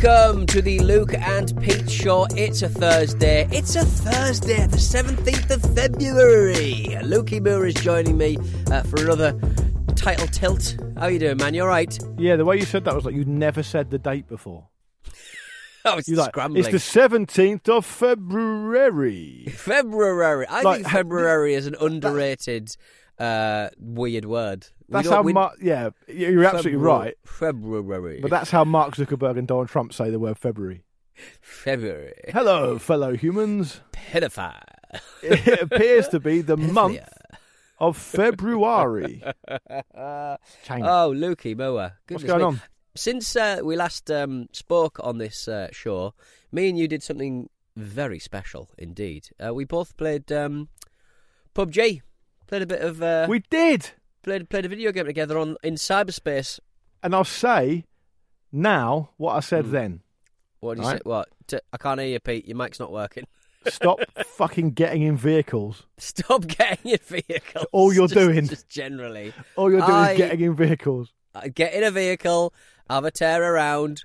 Welcome to the Luke and Pete Show. It's a Thursday. It's a Thursday, the 17th of February. Lukey Moore is joining me uh, for another title tilt. How you doing, man? You all right? Yeah, the way you said that was like you'd never said the date before. I was You're like, scrambling. it's the seventeenth of February. February. I Like, think ha- February is an underrated, uh, weird word. That's how we- Mark. Yeah, you're absolutely February- right. February. But that's how Mark Zuckerberg and Donald Trump say the word February. February. Hello, fellow humans. Pedophile. It appears to be the month of February. Uh, oh, Lukey Moa. What's going me. on? Since uh, we last um, spoke on this uh, show, me and you did something very special indeed. Uh, we both played um, PUBG. Played a bit of uh, We did, played played a video game together on in cyberspace. and I'll say now what I Hmm. said then. What did you Right. say? What? T- I can't hear you, Pete. Your mic's not working. Stop fucking getting in vehicles. Stop getting in vehicles. All you're Just- doing. just generally, All you're doing I- is getting in vehicles. Uh, get in a vehicle, have a tear around,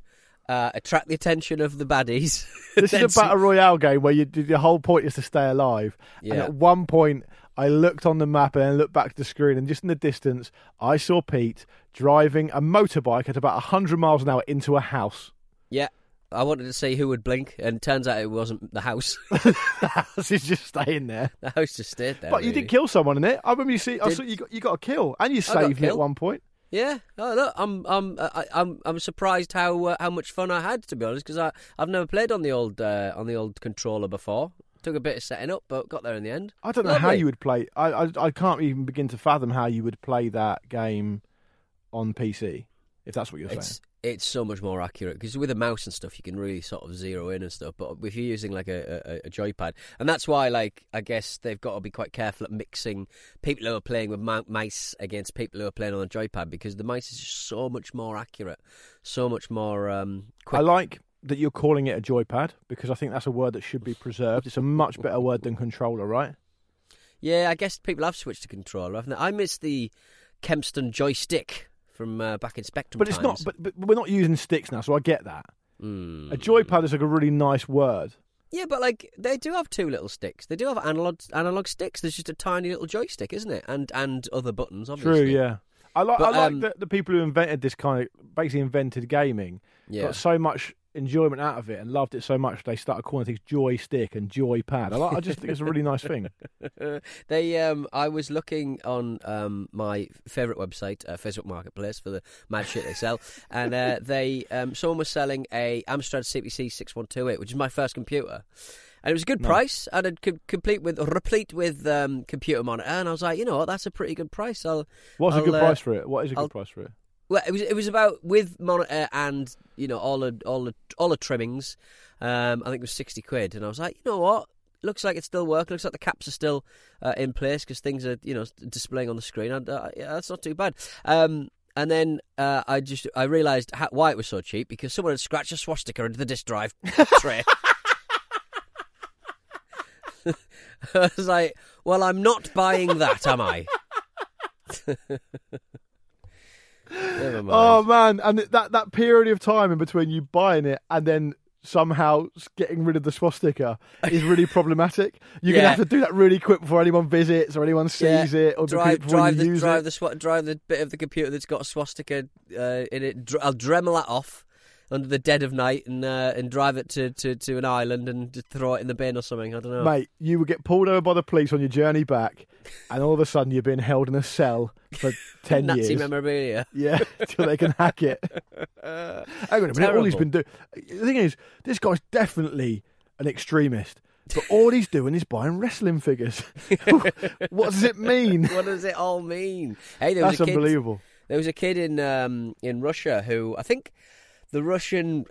uh, attract the attention of the baddies. This Then is a battle royale game where you, the whole point is to stay alive. And Yeah. at one point, I looked on the map and then looked back at the screen, and just in the distance, I saw Pete driving a motorbike at about 100 miles an hour into a house. Yeah, I wanted to see who would blink, and turns out it wasn't the house. the house is just staying there. the house just stayed there. But you did kill someone in it. I remember you see. I saw you got you got a kill, and you saved me at one point. Yeah. Oh look, I'm I'm I, I'm I'm surprised how uh, how much fun I had to be honest because I I've never played on the old uh, on the old controller before. Took a bit of setting up, but got there in the end. I don't know how you would play. I, I I can't even begin to fathom how you would play that game on PC. If that's what you're saying. It's it's so much more accurate because with a mouse and stuff, you can really sort of zero in and stuff. But if you're using like a, a, a joypad, and that's why, like, I guess they've got to be quite careful at mixing people who are playing with mice against people who are playing on a joypad because the mice is just so much more accurate, so much more um, quick. I like that you're calling it a joypad because I think that's a word that should be preserved. It's a much better word than controller, right? yeah, I guess people have switched to controller, haven't they? I miss the Kempston joystick from uh, back in Spectrum. But it's not. But, but we're not using sticks now, so I get that. Mm. A joypad is like a really nice word. Yeah, but like they do have two little sticks. They do have analog analog sticks. There's just a tiny little joystick, isn't it? And and other buttons, obviously. True, yeah. I like. But, I like um, that the people who invented this kind of basically invented gaming Yeah. got so much enjoyment out of it and loved it so much they started calling things joystick and joypad. I, like, I just think it's a really nice thing. they um I was looking on um my favourite website, uh, Facebook Marketplace for the mad shit they sell, and uh, they um someone was selling a Amstrad CPC six one two eight, which is my first computer. And it was a good Nice. price, and it com- complete with replete with um, computer monitor. And I was like, you know what, that's a pretty good price. I'll What's a I'll, good uh, price for it? What is a good I'll- price for it? Well, it was it was about with monitor and you know all the all the all the trimmings. Um, I think it was sixty quid, and I was like, you know what? Looks like it still works. Looks like the caps are still uh, in place because things are you know displaying on the screen. Uh, yeah, that's not too bad. Um, and then uh, I just I realised how, why it was so cheap because someone had scratched a swastika into the disk drive tray. I was like, well, I'm not buying that, am I? Never mind. Oh man, and that that period of time in between you buying it and then somehow getting rid of the swastika is really problematic. You're Yeah. gonna have to do that really quick before anyone visits or anyone Yeah. sees it or drive, drive the drive it. the swa- drive the bit of the computer that's got a swastika uh, in it. Dr- I'll Dremel that off, under the dead of night and uh, and drive it to, to, to an island and just throw it in the bin or something. I don't know. Mate, you would get pulled over by the police on your journey back, and all of a sudden you're being held in a cell for 10 Nazi years. memorabilia. Yeah, till they can hack it. Hang on a minute. All he's been doing. The thing is, this guy's definitely an extremist. But all he's doing is buying wrestling figures. what does it mean? What does it all mean? Hey, there was That's a kid. unbelievable. There was a kid in um, in Russia who I think the Russian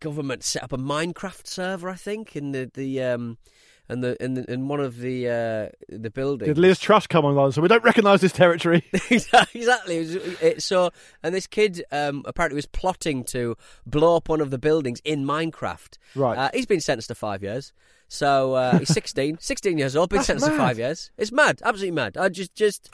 government set up a Minecraft server. I think in the the um, and the in, the, in one of the uh, the buildings. Did Liz Truss come along? So we don't recognise this territory. exactly. It was, it, so, and this kid um, apparently was plotting to blow up one of the buildings in Minecraft. Right. Uh, he's been sentenced to five years. So uh, he's 16, 16 years old, been That's sentenced to five years. It's mad, absolutely mad. I just, just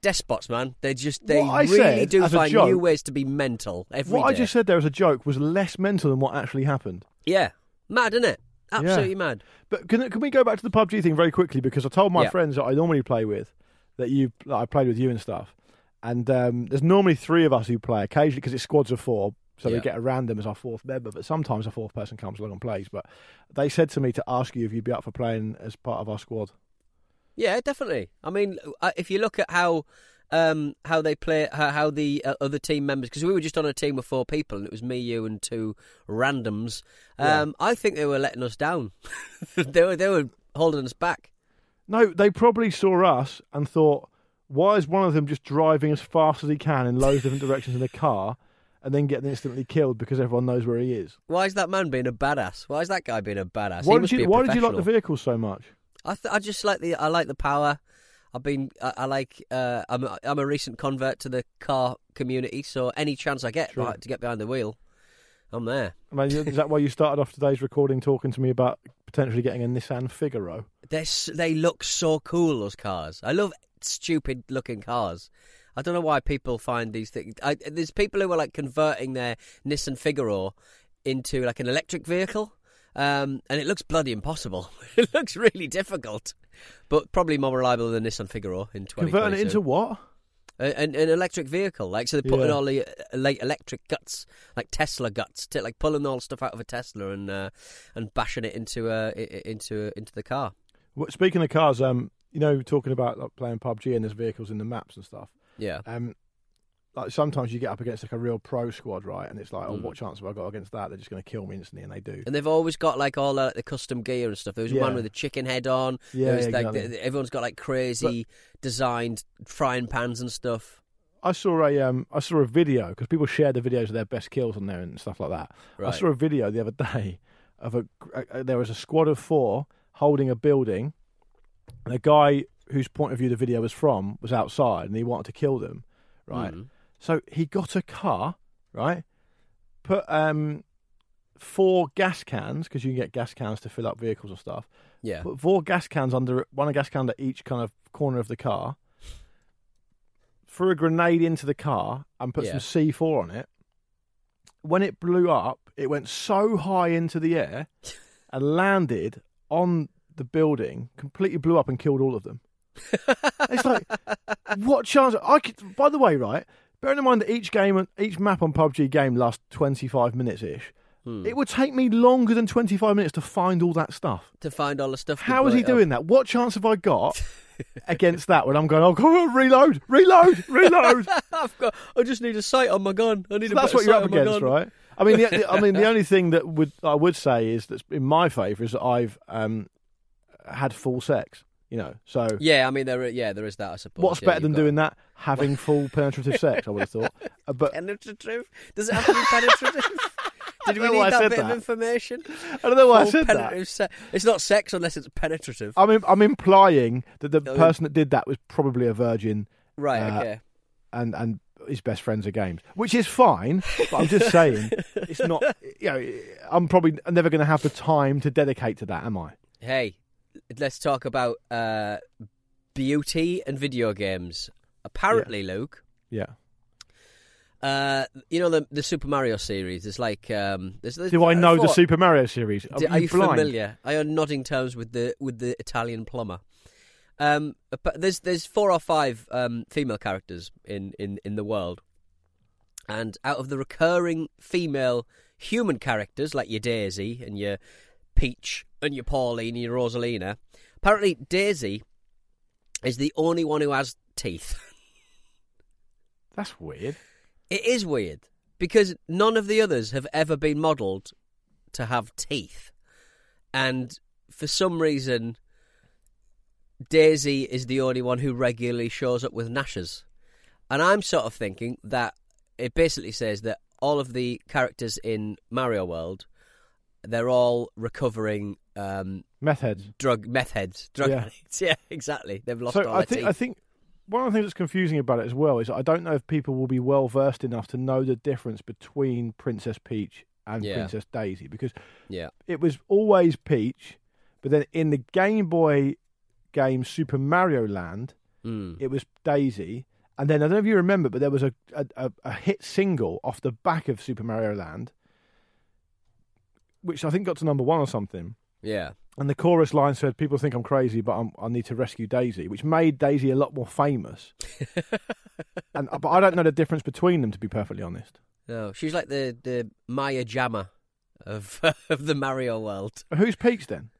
despots, man. They just, they What really do find joke- new ways to be mental every what I just said there as a joke was less mental than what actually happened. Yeah, mad, isn't it? Absolutely mad. But can, can we go back to the PUBG thing very quickly? Because I told my Yeah. friends that I normally play with that you that I played with you and stuff. And um, there's normally three of us who play occasionally because it's squads of four, so Yeah. we get a random as our fourth member. But sometimes a fourth person comes along and plays. But they said to me to ask you if you'd be up for playing as part of our squad. Yeah, definitely. I mean, uh, if you look at how um, how they play, how, how the uh, other team members, because we were just on a team of four people, and it was me, you, and two randoms. Um, I think they were letting us down. they were they were holding us back. No, they probably saw us and thought, why is one of them just driving as fast as he can in loads of different directions in a car and then getting instantly killed because everyone knows where he is? Why is that man being a badass? Why is that guy being a badass? Why did you Why did you like the vehicles so much? I th- I just like the I like the power. I've been I, I like uh, I'm a, I'm a recent convert to the car community, so any chance I get right, to get behind the wheel, I'm there. I mean, is that why you started off today's recording talking to me about potentially getting a Nissan Figaro? They they look so cool. Those cars. I love stupid looking cars. I don't know why people find these things. I, there's people who are like converting their Nissan Figaro into like an electric vehicle, um, and it looks bloody impossible. it looks really difficult, but probably more reliable than Nissan Figaro in 20. Converting it into what? An, an electric vehicle. Like so, they're putting Yeah. all the uh, like electric guts, like Tesla guts, t- like pulling all the stuff out of a Tesla and uh, and bashing it into uh, i- i- into into the car. Well, Speaking of cars, um, you know, talking about like, playing PUBG and there's vehicles in the maps and stuff. Yeah. Um, like sometimes you get up against like a real pro squad, right? And it's like, oh, Mm. what chance have I got against that? They're just going to kill me instantly, and they do. And they've always got like all uh, the custom gear and stuff. There was Yeah. one with a chicken head on. Yeah, was like the, everyone's got like crazy designed frying pans and stuff. I saw a um, I saw a video because people share the videos of their best kills on there and stuff like that. I saw a video the other day of a, a there was a squad of four holding a building, and a guy whose point of view the video was from was outside, and he wanted to kill them, right? Mm. So he got a car, right? Put um four gas cans because you can get gas cans to fill up vehicles and stuff. Yeah. Put four gas cans under one gas can at each kind of corner of the car. Threw a grenade into the car and put Yeah. some C4 on it. When it blew up, it went so high into the air and landed on the building, completely blew up and killed all of them. it's like, what chance? I could. By the way, right. Bearing in mind that each game, each map on PUBG game lasts twenty five minutes ish. Hmm. It would take me longer than twenty five minutes to find all that stuff. To find all the stuff. How is he doing that? What chance have I got against that when I'm going, oh, come on, reload, reload, reload? I've got. I just need a sight on my gun. I need So a that's what you're up against, right? I mean, the, the- I mean, the only thing that would I would say is that's in my favour is that I've um, had full sex. You know, so Yeah, I mean there. Yeah, there is that. I suppose. what's Yeah, better than doing that? Having full penetrative sex, I would have thought. Uh, but penetrative? Does it have to be penetrative? Did we need I that bit of information? I don't know why I Full said that. penetrative se- It's not sex unless it's penetrative. I'm im- I'm implying that the Oh, person that did that was probably a virgin right. uh, okay. and and his best friends are games, which is fine. But I'm just saying, it's not. You know, I'm probably never going to have the time to dedicate to that, am I? Hey, let's talk about uh, beauty and video games. Apparently, Luke, Yeah. uh, you know the the Super Mario series. There's like um, there's, there's Do I know the Super Mario series? D- Are you blind? familiar? Are you nodding terms with the with the Italian plumber? Um, there's there's four or five um, female characters in, in, in the world, and out of the recurring female human characters like your Daisy and your Peach and your Pauline and your Rosalina. Apparently, Daisy is the only one who has teeth. That's weird. It is weird because none of the others have ever been modelled to have teeth, and for some reason, Daisy is the only one who regularly shows up with gnashes. And I'm sort of thinking that it basically says that all of the characters in Mario World, they're all recovering um, Meth heads. drug meth heads, drug Yeah. addicts. Yeah, exactly. They've lost So all I their think teeth. I think one of the things that's confusing about it as well is I don't know if people will be well versed enough to know the difference between Princess Peach and Yeah. Princess Daisy because yeah, it was always Peach, but then in the Game Boy game Super Mario Land, mm. it was Daisy. And then I don't know if you remember, but there was a, a, a, a hit single off the back of Super Mario Land, which I think got to number one or something. yeah, And the chorus line said, "People think I'm crazy, but I'm, I need to rescue Daisy," which made Daisy a lot more famous. and uh, but I don't know the difference between them, to be perfectly honest. no, she's like the the Maya Jama of of the Mario world. Who's Peach then?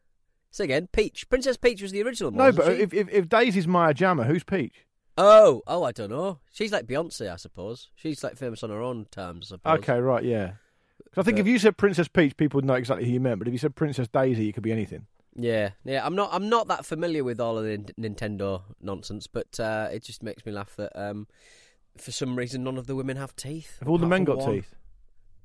So again, Peach, Princess Peach was the original. No, but if, if if Daisy's Maya Jama, who's Peach? oh, oh, I don't know. She's like Beyonce, I suppose. She's like famous on her own terms. I suppose. Okay, right, yeah. 'Cause I think But- if you said Princess Peach, people would know exactly who you meant. But if you said Princess Daisy, it could be anything. Yeah, yeah. I'm not. I'm not that familiar with all of the N- Nintendo nonsense, but uh, it just makes me laugh that um, for some reason none of the women have teeth. Have all the men got one. teeth?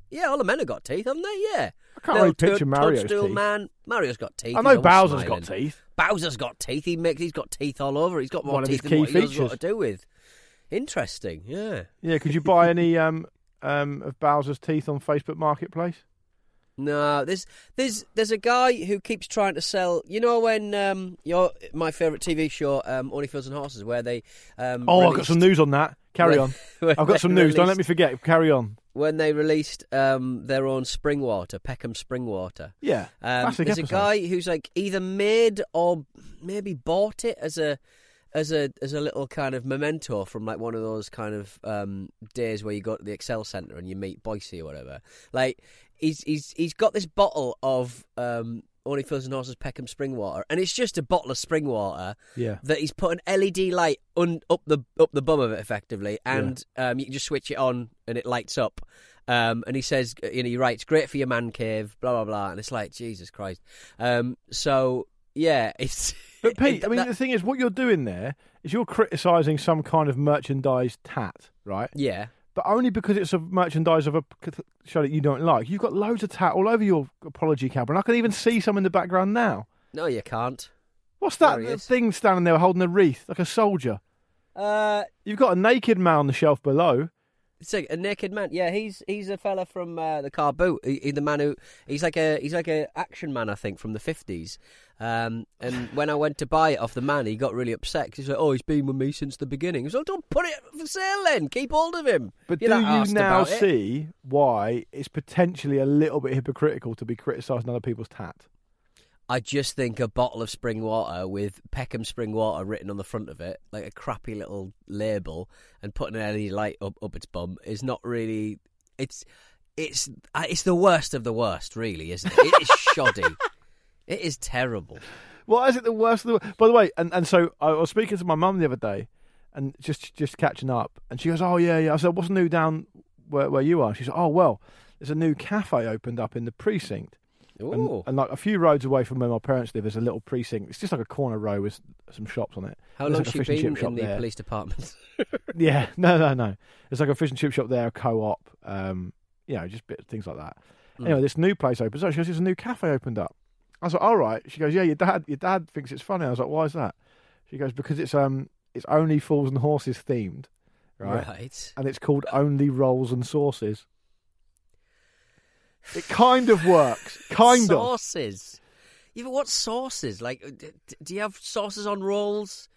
Yeah, all the men have got teeth, haven't they? Yeah. I can't Little really picture toad- Mario's teeth. man. Mario's got teeth. I know Bowser's smiling. got teeth. Bowser's got teeth. He makes. He's got teeth all over. He's got more One of his teeth than what key he knows what features. to do with. Interesting. Yeah. Yeah, could you buy any um um of Bowser's teeth on Facebook Marketplace? No, there's there's there's a guy who keeps trying to sell. You know when um your my favourite TV show um Only Fools and Horses where they um Oh, I've got some news on that. Carry on. I've got some news. Don't let me forget. Carry on. when they released um their own spring water, Peckham spring water. Yeah, Um, there's episode. a guy who's like either made or maybe bought it as a as a as a little kind of memento from like one of those kind of um, days where you go to the Excel Centre and you meet Boycie or whatever. Like he's he's he's got this bottle of um, Only Fools and Horses Peckham spring water, and it's just a bottle of spring water Yeah. that he's put an LED light un, up the up the bum of it effectively, and um, you can just switch it on and it lights up. Um, and he says, you know, he writes, "Great for your man cave," blah blah blah, and it's like Jesus Christ. Um, so yeah, it's. But Pete, I mean, that- the thing is, what you're doing there is you're criticising some kind of merchandise tat, right? yeah, But only because it's a merchandise of a show that you don't like. You've got loads of tat all over your apology cabin. I can even see some in the background now. no, you can't. What's that There he is. thing standing there holding a wreath like a soldier? Uh, You've got a naked man on the shelf below. It's a, a naked man. Yeah, he's he's a fella from uh, the car boot. He, he- the man who he's like a he's like a action man, I think, from the fifties. Um, and when I went to buy it off the man, he got really upset. 'cause He's like, "Oh, he's been with me since the beginning." So don't put it for sale then. Keep hold of him. But You're do you now see why it's potentially a little bit hypocritical to be criticising other people's tat? I just think a bottle of spring water with Peckham spring water written on the front of it, like a crappy little label, and putting an LED light up, up its bum is not really. It's it's uh, it's the worst of the worst, really, isn't it? It is shoddy. It is terrible. Why is it the worst of the? By the way, and, and so I was speaking to my mum the other day, and just just catching up, and she goes, "Oh yeah, yeah." I said, "What's new down where where you are?" She said, "Oh well, there's a new cafe opened up in the precinct, and, and like a few roads away from where my parents live, there's a little precinct. It's just like a corner row with some shops on it. How long like she been in the there. police department? Yeah, no, no, no. It's like a fish and chip shop there, a co-op, um, you know, just bit things like that. Mm. Anyway, this new place opens up. She goes, "There's a new cafe opened up." I was like, "All right." She goes, "Yeah, your dad, your dad thinks it's funny." I was like, "Why is that?" She goes, "Because it's um, it's only fools and horses themed, right? right. And it's called Only Rolls and Sauces." It kind of works, kind of. sauces. Yeah, but what sauces? Like, uh, d- do you have sauces on rolls?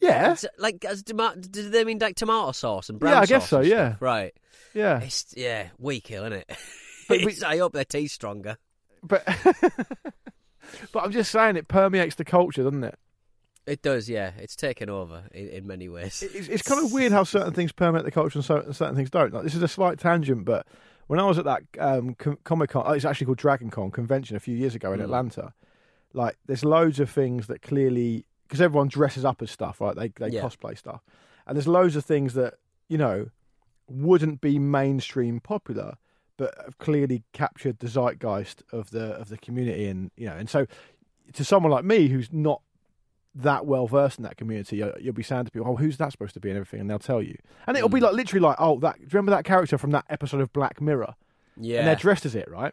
Yeah, Like, as toma- do they mean like tomato sauce and brown Yeah, I sauce guess so, yeah. stuff? Right. yeah. It's yeah, weak, isn't it? But we- I hope their tea's stronger. But but I'm just saying, it permeates the culture, doesn't it? It does, yeah. It's taken over in, in many ways. It's, it's kind of weird how certain things permeate the culture and so- certain things don't. Like this is a slight tangent, but When I was at that um, com- Comic Con, oh, it's actually called Dragon Con convention a few years ago in Mm. Atlanta. Like, there's loads of things that clearly because everyone dresses up as stuff, right? They they Yeah. cosplay stuff, and there's loads of things that you know wouldn't be mainstream popular, but have clearly captured the zeitgeist of the of the community, and you know, and so to someone like me who's not that well versed in that community, you- you'll be saying to people, "Oh, who's that supposed to be?" and everything, and they'll tell you, and it'll be Mm. like literally like, "Oh, that do you remember that character from that episode of Black Mirror?" Yeah. And they're dressed as it, right?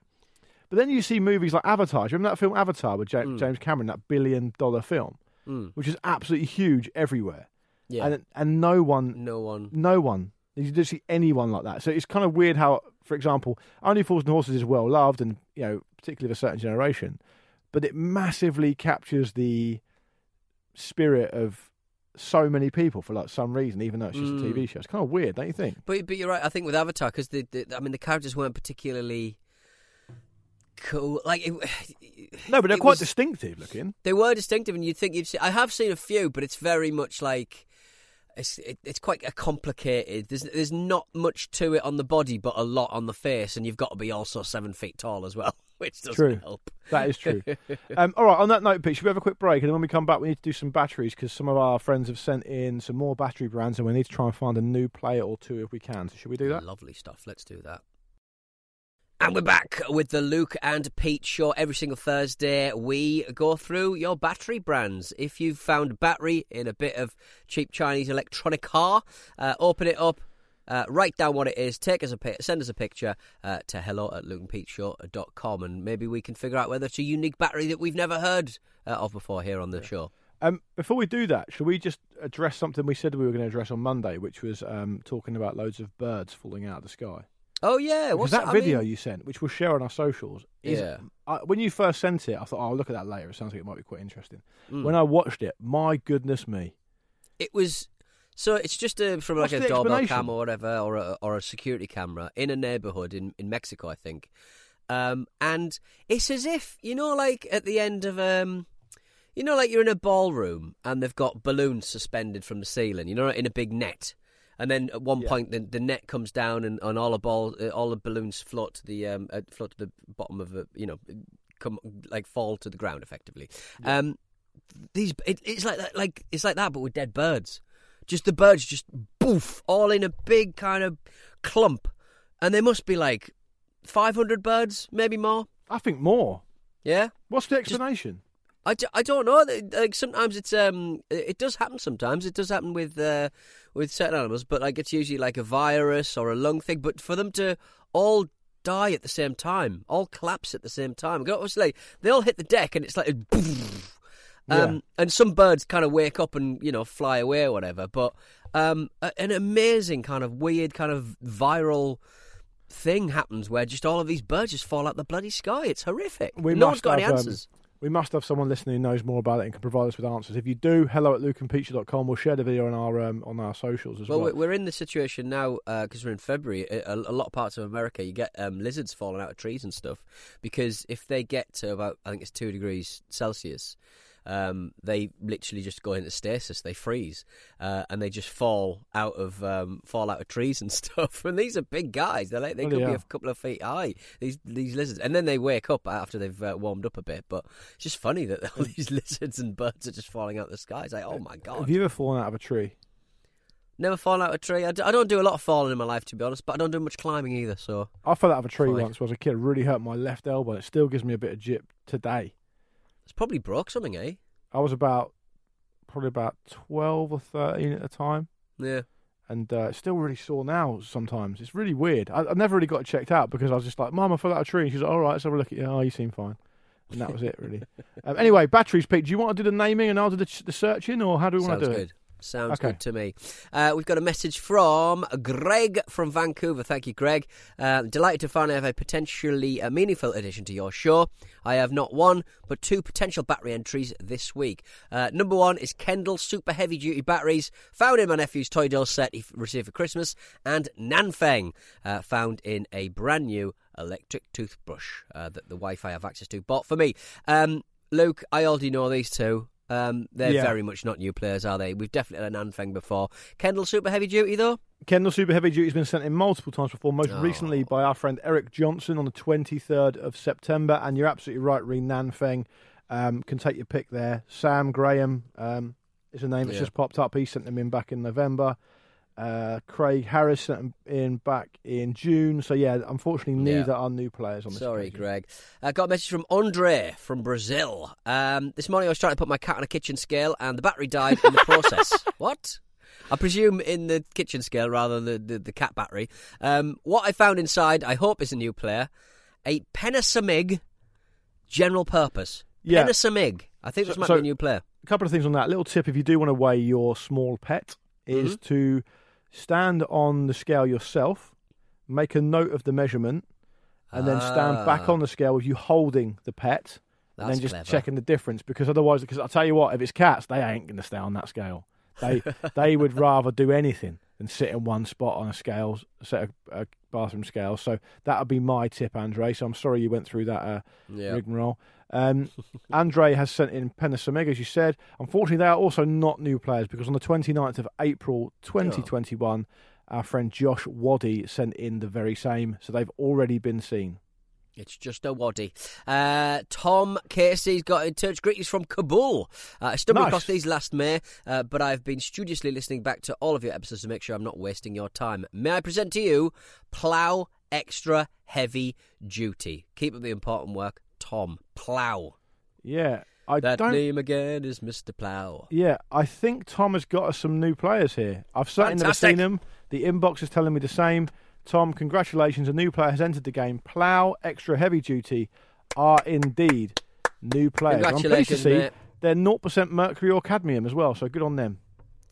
But then you see movies like Avatar. Do you remember that film Avatar with Mm. James Cameron, that billion dollar film, Mm. which is absolutely huge everywhere, Yeah. and and no one no one. no one. You don't see anyone like that. So it's kind of weird how, for example, Only Fools and Horses is well loved, and you know, particularly of a certain generation, but it massively captures the spirit of so many people for like some reason, even though it's just Mm. a TV show. It's kind of weird, don't you think? But but you're right. I think with Avatar because the, the I mean the characters weren't particularly cool. Like it, No, but they're quite was- distinctive looking. They were distinctive, and you'd think you'd see. I have seen a few, but it's very much like it's it, it's quite a complicated. There's there's not much to it on the body, but a lot on the face, and you've got to be also seven feet tall as well, which doesn't True. help. That is true. um, all right, on that note, Pete, should we have a quick break? And then when we come back, we need to do some batteries because some of our friends have sent in some more battery brands and we need to try and find a new player or two if we can. So, should we do that? Lovely stuff. Let's do that. And we're back with the Luke and Pete show every single Thursday. We go through your battery brands. If you've found a battery in a bit of cheap Chinese electronic car, uh, open it up, uh, write down what it is, take us a pic, send us a picture uh, to hello at lukeandpeteshow.com and maybe we can figure out whether it's a unique battery that we've never heard uh, of before here on the show. Um, before we do that, should we just address something we said we were going to address on Monday, which was um, talking about loads of birds falling out of the sky? Oh, yeah. Because What's that I video mean- you sent, which we'll share on our socials, is, Yeah. I, when you first sent it, I thought, oh, I'll look at that later. It sounds like it might be quite interesting. Mm. When I watched it, my goodness me. It was so it's just a, from like What's a doorbell cam or whatever, or a, or a security camera in a neighborhood in, in Mexico, I think. Um, and it's as if you know, like at the end of um, you know, like you're in a ballroom and they've got balloons suspended from the ceiling. You know, in a big net. And then at one Yeah. point, the, the net comes down, and, and all the ball, uh, all the balloons float to the um, uh, float to the bottom of the, you know, come like fall to the ground effectively. Um, these it, it's like that, like it's like that, but with dead birds. Just the birds, just boof, all in a big kind of clump, and there must be like five hundred birds, maybe more. I think more. Yeah, What's the explanation? I, d- I don't know. Like sometimes it's um it does happen. Sometimes it does happen with uh, with certain animals, but like it's usually like a virus or a lung thing. But for them to all die at the same time, all collapse at the same time, obviously they all hit the deck and it's like. A um, and some birds kind of wake up and you know fly away or whatever. But um, a- an amazing kind of weird kind of viral thing happens where just all of these birds just fall out the bloody sky. It's horrific. We no one's got any um, answers. We must have someone listening who knows more about it and can provide us with answers. If you do, hello at lukeandpeteshow.com. We'll share the video on our um, on our socials as Well, well. we're in the situation now because we're in February. A, a lot of parts of America, you get um, lizards falling out of trees and stuff because if they get to about, I think it's two degrees Celsius, um, they literally just go into stasis. They freeze uh, and they just fall out of um, fall out of trees and stuff. And these are big guys. They're like they Bloody could be a couple of feet high. These these lizards, and then they wake up after they've uh, warmed up a bit. But it's just funny that all these lizards and birds are just falling out of the sky. It's like, oh my god. Have you ever fallen out of a tree? Never fallen out of a tree. I, d- I don't do a lot of falling in my life, to be honest, but I don't do much climbing either. So I fell out of a tree Fine. once when I was a kid. It really hurt my left elbow. It still gives me a bit of jip today. It's probably broke something, eh? I was about probably about twelve or thirteen at the time, Yeah. and uh, it's still really sore now. Sometimes it's really weird. I, I never really got it checked out because I was just like, "Mum, I fell out of a tree." And she's like, "All right, let's have a look at you." Oh, you seem fine. And that was it, really. um, anyway, batteries, Pete. Do you want to do the naming and I'll do the, the searching, or how do we want Sounds to do good. it? Sounds Okay. good to me. Uh, we've got a message from Greg from Vancouver. Thank you, Greg. Uh, delighted to finally have a potentially uh, meaningful addition to your show. I have not one, but two potential battery entries this week. Uh, number one is Kendall Super Heavy Duty Batteries, found in my nephew's toy doll set he received for Christmas, and Nanfeng, uh, found in a brand new electric toothbrush uh, that the Wi Fi I have access to, bought for me. Um, Luke, I already know these two. Um, they're Yeah. very much not new players, are they? We've definitely had an Anfeng before. Kendall Super Heavy Duty though. Kendall Super Heavy Duty has been sent in multiple times before, most Oh. recently by our friend Eric Johnson on the 23rd of September. And you're absolutely right, Reen Nanfeng um, can take your pick there. Sam Graham um, is a name that's Yeah. just popped up. He sent them in back in November. Uh, Craig Harrison in back in June. So, yeah, unfortunately, Yeah. neither are new players on this. Sorry, occasion. Greg. I got a message from Andre from Brazil. Um, this morning I was trying to put my cat on a kitchen scale and the battery died in the process. what? I presume in the kitchen scale rather than the, the, the cat battery. Um, what I found inside, I hope, is a new player. A Penasamig general purpose. Yeah. Penasamig. I think this So- might so- be a new player. a couple of things on that. little tip if you do want to weigh your small pet is Mm-hmm. to stand on the scale yourself, make a note of the measurement, and then stand back Ah. on the scale with you holding the pet, and That's then just clever. checking the difference. Because otherwise, because I'll tell you what, if it's cats, they ain't going to stay on that scale. They they would rather do anything than sit in one spot on a scale, set of uh, bathroom scale. So that would be my tip, Andre. So I'm sorry you went through that uh, Yeah. rigmarole. Um, Andre has sent in Penasamig, as you said. Unfortunately, they are also not new players because on the 29th of April 2021, our friend Josh Waddy sent in the very same. So they've already been seen. It's just a waddy. Uh, Tom Casey's got in touch. Greetings from Kabul. Uh, I stumbled Nice. across these last May, uh, but I've been studiously listening back to all of your episodes to make sure I'm not wasting your time. May I present to you Plough Extra Heavy Duty? Keep up the important work, Tom. Plough. Yeah, I That don't. name again is Mr. Plough. Yeah, I think Tom has got us some new players here. I've certainly never seen them. The inbox is telling me the same. Tom, congratulations. A new player has entered the game. Plough Extra Heavy Duty are indeed new players. I'm pleased to see mate. they're 0% mercury or cadmium as well, so good on them.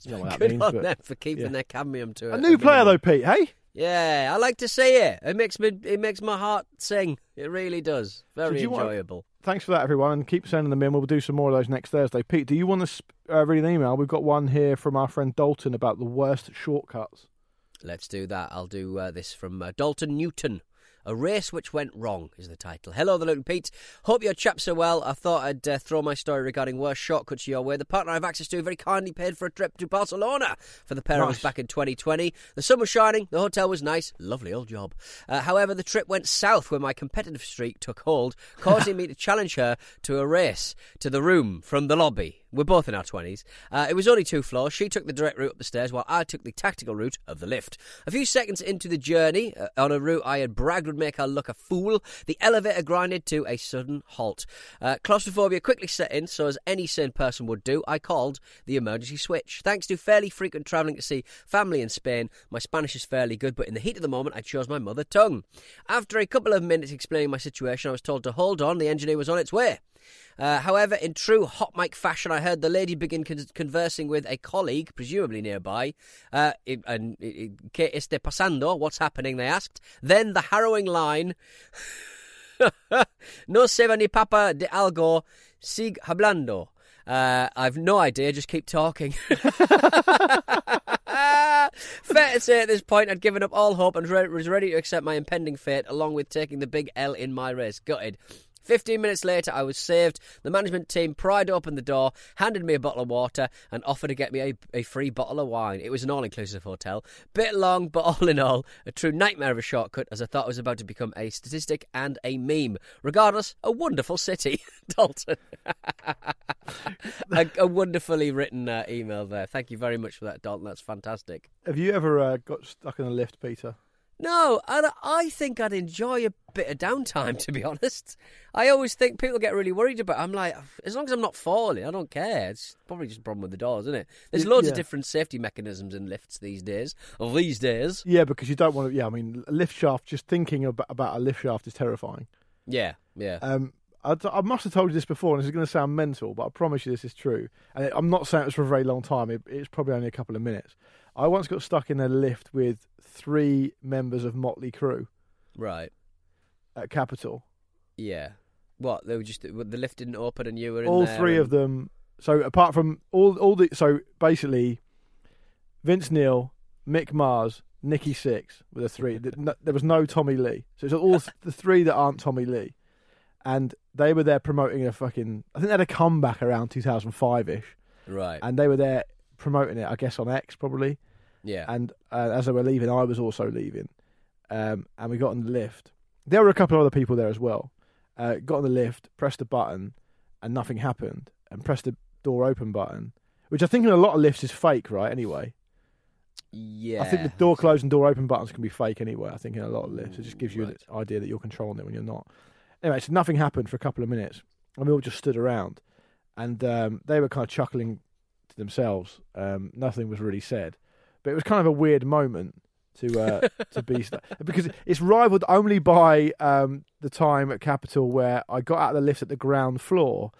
You know Good means, on but- them for keeping yeah. their cadmium to A it. new player, though, Pete, hey? Yeah, I like to see it. It makes me. It makes my heart sing. It really does. Very do you want- enjoyable. Thanks for that, everyone, and keep sending them in. We'll do some more of those next Thursday. Pete, do you want to uh, read an email? We've got one here from our friend Dalton about the worst shortcuts. Let's do that. I'll do uh, this from uh, Dalton Newton. A race which went wrong is the title. Hello, the Luke Pete. Hope your chaps are well. I thought I'd uh, throw my story regarding worst shortcuts your way. The partner I have access to very kindly paid for a trip to Barcelona for the pair of us back in 2020. The sun was shining, the hotel was nice, lovely old job. Uh, however, the trip went south where my competitive streak took hold, causing me to challenge her to a race to the room from the lobby. We're both in our 20s. Uh, it was only two floors. She took the direct route up the stairs while I took the tactical route of the lift. A few seconds into the journey, uh, on a route I had bragged would make her look a fool, the elevator grinded to a sudden halt. Uh, claustrophobia quickly set in, so as any sane person would do, I called the emergency switch. Thanks to fairly frequent travelling to see family in Spain, my Spanish is fairly good, but in the heat of the moment, I chose my mother tongue. After a couple of minutes explaining my situation, I was told to hold on, the engineer was on its way. Uh, however, in true hot mic fashion, I heard the lady begin con- conversing with a colleague, presumably nearby. Uh, and ¿Qué pasando? What's happening? They asked. Then the harrowing line. no se va ni papa de algo, sig hablando. Uh, I've no idea, just keep talking. Fair to say at this point, I'd given up all hope and re- was ready to accept my impending fate, along with taking the big L in my race. Gutted. 15 minutes later, I was saved. The management team pried open the door, handed me a bottle of water, and offered to get me a, a free bottle of wine. It was an all inclusive hotel. Bit long, but all in all, a true nightmare of a shortcut, as I thought it was about to become a statistic and a meme. Regardless, a wonderful city, Dalton. a, a wonderfully written uh, email there. Thank you very much for that, Dalton. That's fantastic. Have you ever uh, got stuck in a lift, Peter? No, and I think I'd enjoy a bit of downtime. To be honest, I always think people get really worried about. I'm like, as long as I'm not falling, I don't care. It's probably just a problem with the doors, isn't it? There's loads yeah. of different safety mechanisms in lifts these days. Of these days, Yeah, because you don't want to. Yeah, I mean, a lift shaft. Just thinking about, about a lift shaft is terrifying. yeah, yeah. Um, I, I must have told you this before, and this is going to sound mental, but I promise you this is true. And I'm not saying it's for a very long time. It, it's probably only a couple of minutes. I once got stuck in a lift with three members of Motley Crue right. at Capital. Yeah. What? They were just the lift didn't open and you were in all there three and- of them. So apart from all, all the so basically, Vince Neil, Mick Mars, Nikki Sixx were the three. Th- no- There was no Tommy Lee. So it's all th- the three that aren't Tommy Lee. and they were there promoting a fucking. I think they had a comeback around 2005 ish, Right. and they were there promoting it. I guess on X probably. Yeah. And uh, as they were leaving, I was also leaving, um, and we got on the lift. There were a couple of other people there as well. Uh, got on the lift, pressed the button, and nothing happened. And pressed the door open button, which I think in a lot of lifts is fake, right? Anyway, yeah. I think the door close and door open buttons can be fake anyway. I think in a lot of lifts, it just gives you Right. an idea that you're controlling it when you're not. Anyway, so nothing happened for a couple of minutes, and we all just stood around, and um, they were kind of chuckling to themselves. Um, nothing was really said, but it was kind of a weird moment to uh, to be because it's rivaled only by um, the time at Capital where I got out of the lift at the ground floor,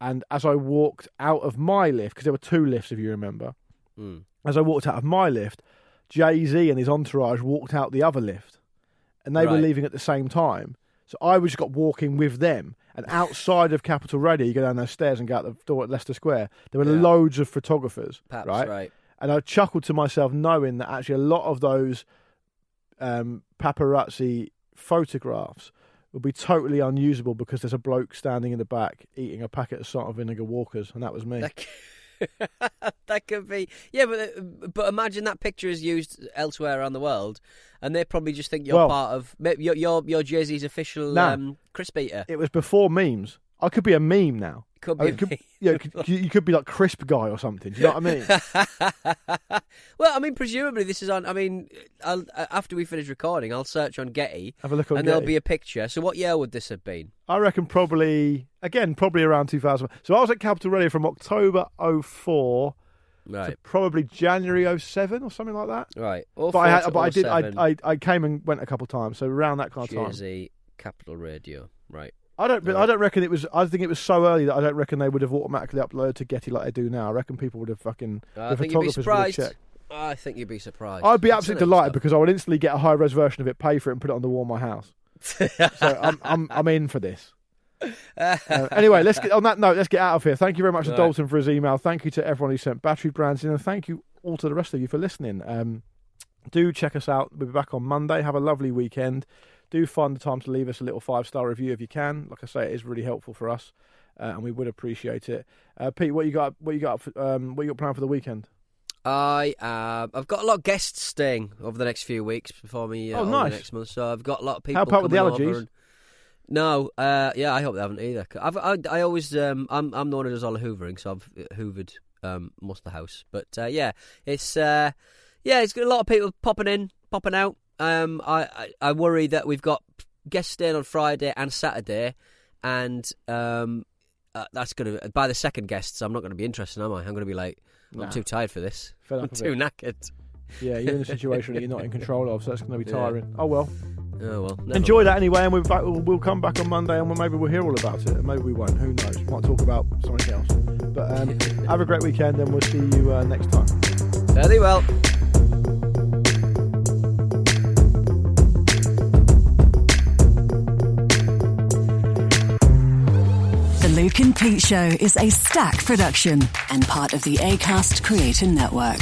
and as I walked out of my lift because there were two lifts if you remember Mm. as I walked out of my lift, Jay Z and his entourage walked out the other lift, and they were leaving at the same time. So I was just got walking with them, and outside of Capital Radio, you go down those stairs and go out the door at Leicester Square. There were Yeah. loads of photographers, Perhaps, right? right. And I chuckled to myself, knowing that actually a lot of those um, paparazzi photographs would be totally unusable because there's a bloke standing in the back eating a packet of salt and vinegar Walkers, and that was me. That, could be, yeah, but uh, but imagine that picture is used elsewhere around the world, and they probably just think you're Well- part of your you're Jay Z's official Nah. um, crisp eater. It was before memes. I could be a meme now. Could Oh, be. it could, yeah, you could, you could be like crisp guy or something. Do you know what I mean? well, I mean, presumably this is on. I mean, I'll, uh, after we finish recording, I'll search on Getty, Have a look on. and there'll be a picture. So, what year would this have been? I reckon probably again probably around 2000. So I was at Capital Radio from October 04 Right, to probably January 07 or something like that. right. But I had, but I did I, I I came and went a couple of times. So around that kind of time. Jersey Capital Radio. Right. I don't. But Right. I don't reckon it was. I think it was so early that I don't reckon they would have automatically uploaded to Getty like they do now. I reckon people would have fucking. I the think you'd be photographers would have surprised. I think you'd be surprised. I'd be absolutely little delighted because I would instantly get a high res version of it, pay for it, and put it on the wall of my house. So I'm I'm I'm in for this. Uh, anyway, let's get on that note. Let's get out of here. Thank you very much to Right. Dalton for his email. Thank you to everyone who sent battery brands in, and thank you all to the rest of you for listening. Um, do check us out. We'll be back on Monday. Have a lovely weekend. Do find the time to leave us a little five star review if you can. Like I say, it is really helpful for us, uh, and we would appreciate it. Uh, Pete, what you got? What you got? For, um, what you got planned for the weekend? I uh, I've got a lot of guests staying over the next few weeks before me. Uh, Oh, nice. Next month, so I've got a lot of people. Help out with the coming allergies. and- No, uh, yeah, I hope they haven't either. I've, I, I always, um, I'm, I'm the one who does all the hoovering, so I've hoovered um, most of the house. But uh, yeah, it's, uh, yeah, it's got a lot of people popping in, popping out. Um, I, I, I worry that we've got guests staying on Friday and Saturday, and um, uh, that's gonna. By the second guests, I'm not going to be interested, am I? I'm going to be like, I'm too tired for this. I'm too knackered. Yeah, you're in a situation that you're not in control of, so that's going to be Yeah. tiring. Oh well. Oh well. Enjoy that anyway, and we'll, back, we'll, we'll come back on Monday, and we'll, maybe we'll hear all about it, and maybe we won't. Who knows? Might talk about something else. But um, have a great weekend, and we'll see you uh, next time. Very well. Pete Show is Acast production and part of the ACAST Creator Network.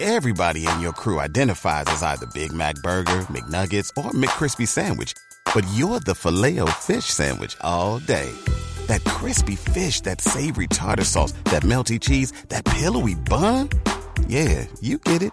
Everybody in your crew identifies as either Big Mac Burger, McNuggets, or McCrispy Sandwich. But you're the filet fish Sandwich all day. That crispy fish, that savory tartar sauce, that melty cheese, that pillowy bun. Yeah, you get it.